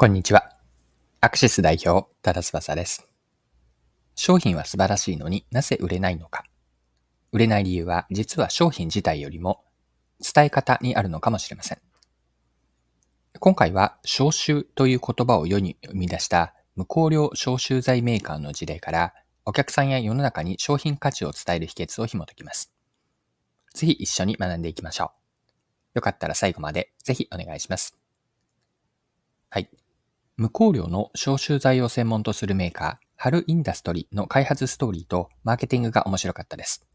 こんにちは。アクシス代表、多田翼です。商品は素晴らしいのになぜ売れないのか。売れない理由は実は商品自体よりも伝え方にあるのかもしれません。今回は消臭という言葉を世に生み出した無香料消臭剤メーカーの事例からお客さんや世の中に商品価値を伝える秘訣を紐解きます。ぜひ一緒に学んでいきましょう。よかったら最後までぜひお願いします。はい。無香料の消臭剤を専門とするメーカー、ハルインダストリの開発ストーリーとマーケティングが面白かったです。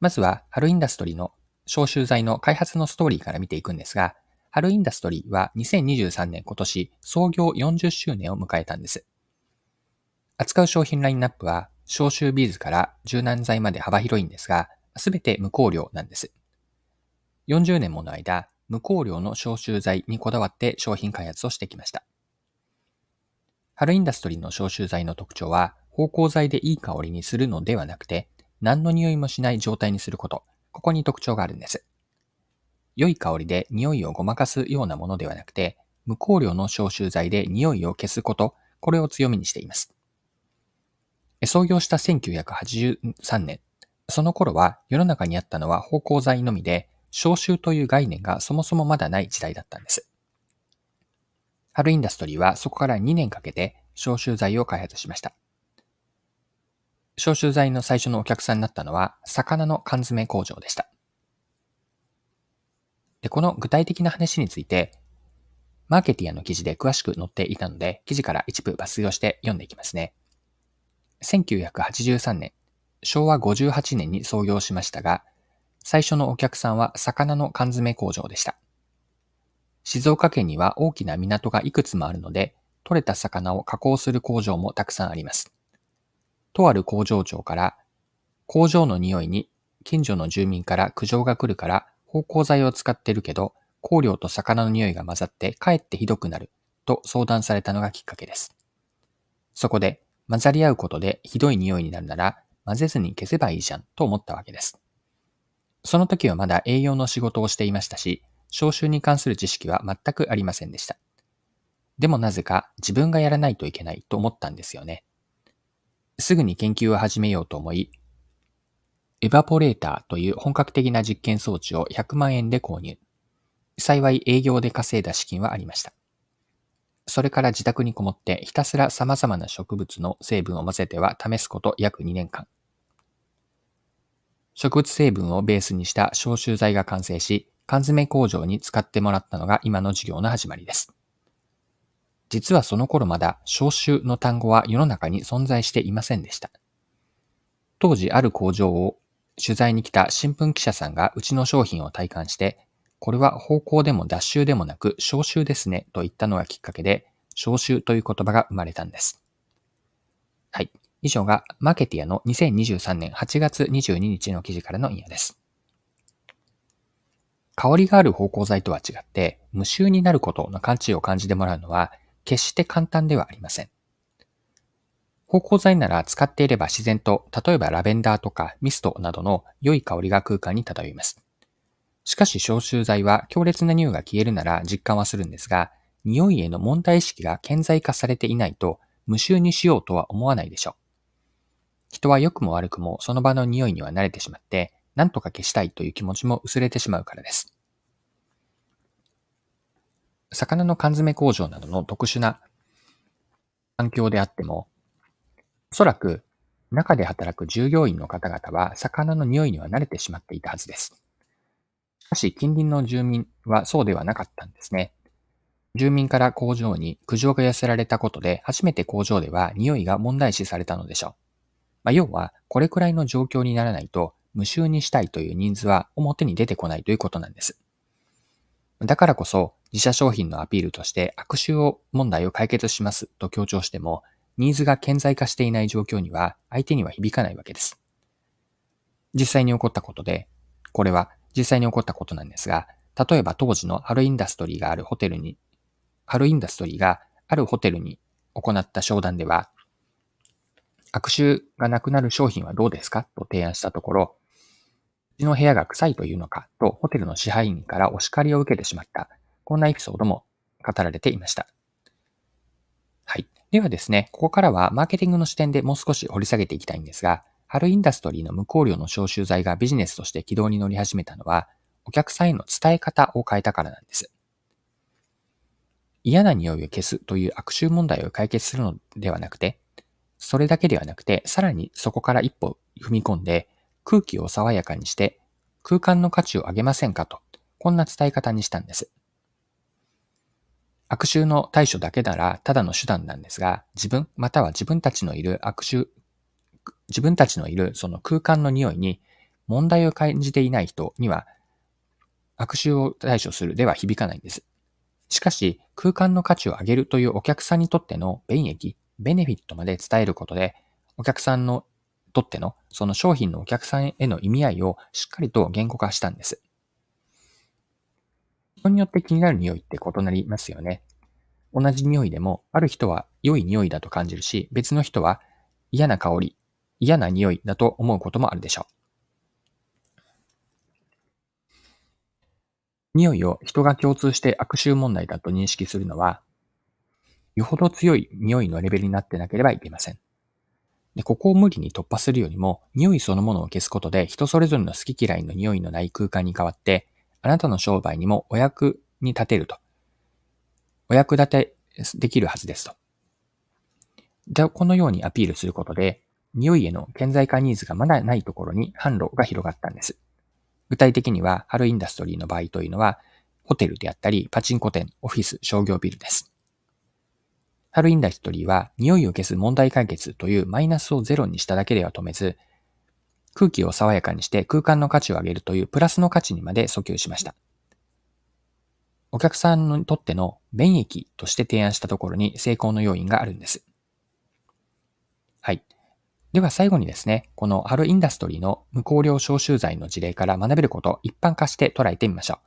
まずは、ハルインダストリの消臭剤の開発のストーリーから見ていくんですが、ハルインダストリーは2023年今年創業40周年を迎えたんです。扱う商品ラインナップは消臭ビーズから柔軟剤まで幅広いんですが、すべて無香料なんです。40年もの間、無香料の消臭剤にこだわって商品開発をしてきました。ハルインダストリーの消臭剤の特徴は、芳香剤でいい香りにするのではなくて、何の匂いもしない状態にすること。ここに特徴があるんです。良い香りで匂いをごまかすようなものではなくて、無香料の消臭剤で匂いを消すこと、これを強みにしています。創業した1983年、その頃は世の中にあったのは芳香剤のみで、消臭という概念がそもそもまだない時代だったんです。ハルインダストリーはそこから2年かけて消臭剤を開発しました。消臭剤の最初のお客さんになったのは、魚の缶詰工場でした。で、この具体的な話について、マーケティアの記事で詳しく載っていたので、記事から一部抜粋をして読んでいきますね。1983年、昭和58年に創業しましたが、最初のお客さんは魚の缶詰工場でした。静岡県には大きな港がいくつもあるので、取れた魚を加工する工場もたくさんあります。とある工場長から、工場の匂いに近所の住民から苦情が来るから芳香剤を使ってるけど、香料と魚の匂いが混ざってかえってひどくなると相談されたのがきっかけです。そこで混ざり合うことでひどい匂いになるなら混ぜずに消せばいいじゃんと思ったわけです。その時はまだ営業の仕事をしていましたし、消臭に関する知識は全くありませんでした。でもなぜか自分がやらないといけないと思ったんですよね。すぐに研究を始めようと思い、エバポレーターという本格的な実験装置を100万円で購入。幸い営業で稼いだ資金はありました。それから自宅にこもってひたすら様々な植物の成分を混ぜては試すこと約2年間。植物成分をベースにした消臭剤が完成し、缶詰工場に使ってもらったのが今の授業の始まりです。実はその頃まだ消臭の単語は世の中に存在していませんでした。当時ある工場を取材に来た新聞記者さんがうちの商品を体感して、これは方向でも脱臭でもなく消臭ですねと言ったのがきっかけで、消臭という言葉が生まれたんです。はい。以上がマーケティアの2023年8月22日の記事からの引用です。香りがある芳香剤とは違って、無臭になることの価値を感じてもらうのは、決して簡単ではありません。芳香剤なら使っていれば自然と、例えばラベンダーとかミストなどの良い香りが空間に漂います。しかし消臭剤は強烈な匂いが消えるなら実感はするんですが、匂いへの問題意識が顕在化されていないと、無臭にしようとは思わないでしょう。人は良くも悪くもその場の匂いには慣れてしまって、何とか消したいという気持ちも薄れてしまうからです。魚の缶詰工場などの特殊な環境であっても、おそらく中で働く従業員の方々は魚の匂いには慣れてしまっていたはずです。しかし近隣の住民はそうではなかったんですね。住民から工場に苦情が寄せられたことで初めて工場では匂いが問題視されたのでしょう。まあ、要はこれくらいの状況にならないと無臭にしたいというニーズは表に出てこないということなんです。だからこそ自社商品のアピールとして悪臭を問題を解決しますと強調しても、ニーズが顕在化していない状況には相手には響かないわけです。実際に起こったことで、これは実際に起こったことなんですが、例えば当時のハルインダストリーがあるホテルに、ハルインダストリーがあるホテルに行った商談では、悪臭がなくなる商品はどうですかと提案したところ、ちの部屋が臭いというのかとホテルの支配人からお叱りを受けてしまった。こんなエピソードも語られていました。はいではですね、ここからはマーケティングの視点でもう少し掘り下げていきたいんですが、春インダストリーの無香料の消臭剤がビジネスとして軌道に乗り始めたのは、お客さんへの伝え方を変えたからなんです。嫌な匂いを消すという悪臭問題を解決するのではなくて、それだけではなくて、さらにそこから一歩踏み込んで、空気を爽やかにして、空間の価値を上げませんかと、こんな伝え方にしたんです。悪臭の対処だけならただの手段なんですが、自分または自分たちのいる悪臭、自分たちのいるその空間の匂いに問題を感じていない人には悪臭を対処するでは響かないんです。しかし、空間の価値を上げるというお客さんにとっての便益、ベネフィットまで伝えることで、お客さんのとってのその商品のお客さんへの意味合いをしっかりと言語化したんです。人によって気になる匂いって異なりますよね。同じ匂いでも、ある人は良い匂いだと感じるし、別の人は嫌な香り、嫌な匂いだと思うこともあるでしょう。匂いを人が共通して悪臭問題だと認識するのは、よほど強い匂いのレベルになってなければいけません。で、ここを無理に突破するよりも、匂いそのものを消すことで人それぞれの好き嫌いの匂いのない空間に変わって、あなたの商売にもお役に立てると。お役立てできるはずですと。で、このようにアピールすることで、匂いへの顕在化ニーズがまだないところに販路が広がったんです。具体的には、ハルインダストリーの場合というのは、ホテルであったり、パチンコ店、オフィス、商業ビルです。ハルインダストリーは、匂いを消す問題解決というマイナスをゼロにしただけでは止めず、空気を爽やかにして空間の価値を上げるというプラスの価値にまで訴求しました。お客さんにとっての便益として提案したところに成功の要因があるんです。はい。では最後にですね、このハルインダストリーの無香料消臭剤の事例から学べることを一般化して捉えてみましょう。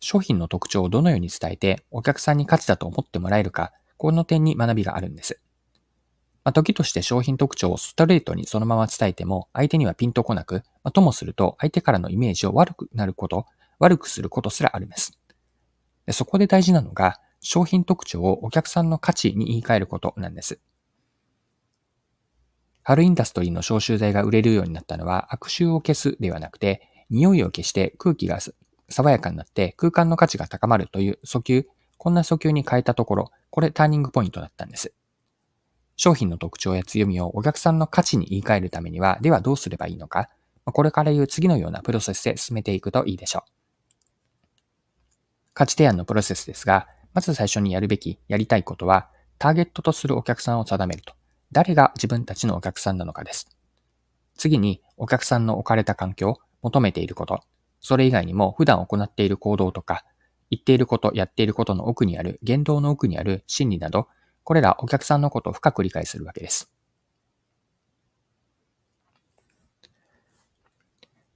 商品の特徴をどのように伝えてお客さんに価値だと思ってもらえるかこの点に学びがあるんです。まあ、時として商品特徴をストレートにそのまま伝えても、相手にはピンとこなく、まあ、ともすると相手からのイメージを悪くなること、悪くすることすらあるんです。でそこで大事なのが、商品特徴をお客さんの価値に言い換えることなんです。春インダストリーの消臭剤が売れるようになったのは悪臭を消すではなくて、匂いを消して空気が爽やかになって空間の価値が高まるという訴求、こんな訴求に変えたところ、これターニングポイントだったんです。商品の特徴や強みをお客さんの価値に言い換えるためには、ではどうすればいいのか、これから言う次のようなプロセスで進めていくといいでしょう。価値提案のプロセスですが、まず最初にやるべき、やりたいことは、ターゲットとするお客さんを定めると。誰が自分たちのお客さんなのかです。次に、お客さんの置かれた環境、求めていること、それ以外にも普段行っている行動とか、言っていること、やっていることの奥にある、言動の奥にある心理など、これらお客さんのことを深く理解するわけです。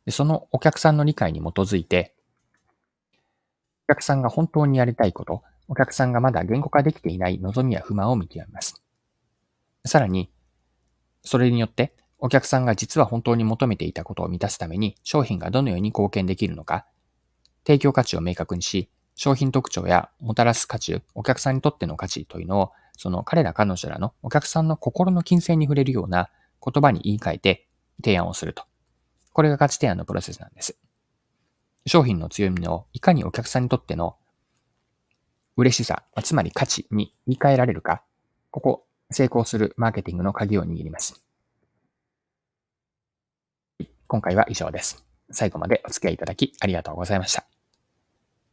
でそのお客さんの理解に基づいて、お客さんが本当にやりたいこと、お客さんがまだ言語化できていない望みや不満を見極めます。さらに、それによって、お客さんが実は本当に求めていたことを満たすために商品がどのように貢献できるのか、提供価値を明確にし、商品特徴やもたらす価値、お客さんにとっての価値というのを、その彼ら彼女らのお客さんの心の金銭に触れるような言葉に言い換えて提案をすると。これが価値提案のプロセスなんです。商品の強みをいかにお客さんにとっての嬉しさ、つまり価値に言い換えられるか、ここ、成功するマーケティングの鍵を握ります。今回は以上です。最後までお付き合いいただきありがとうございました。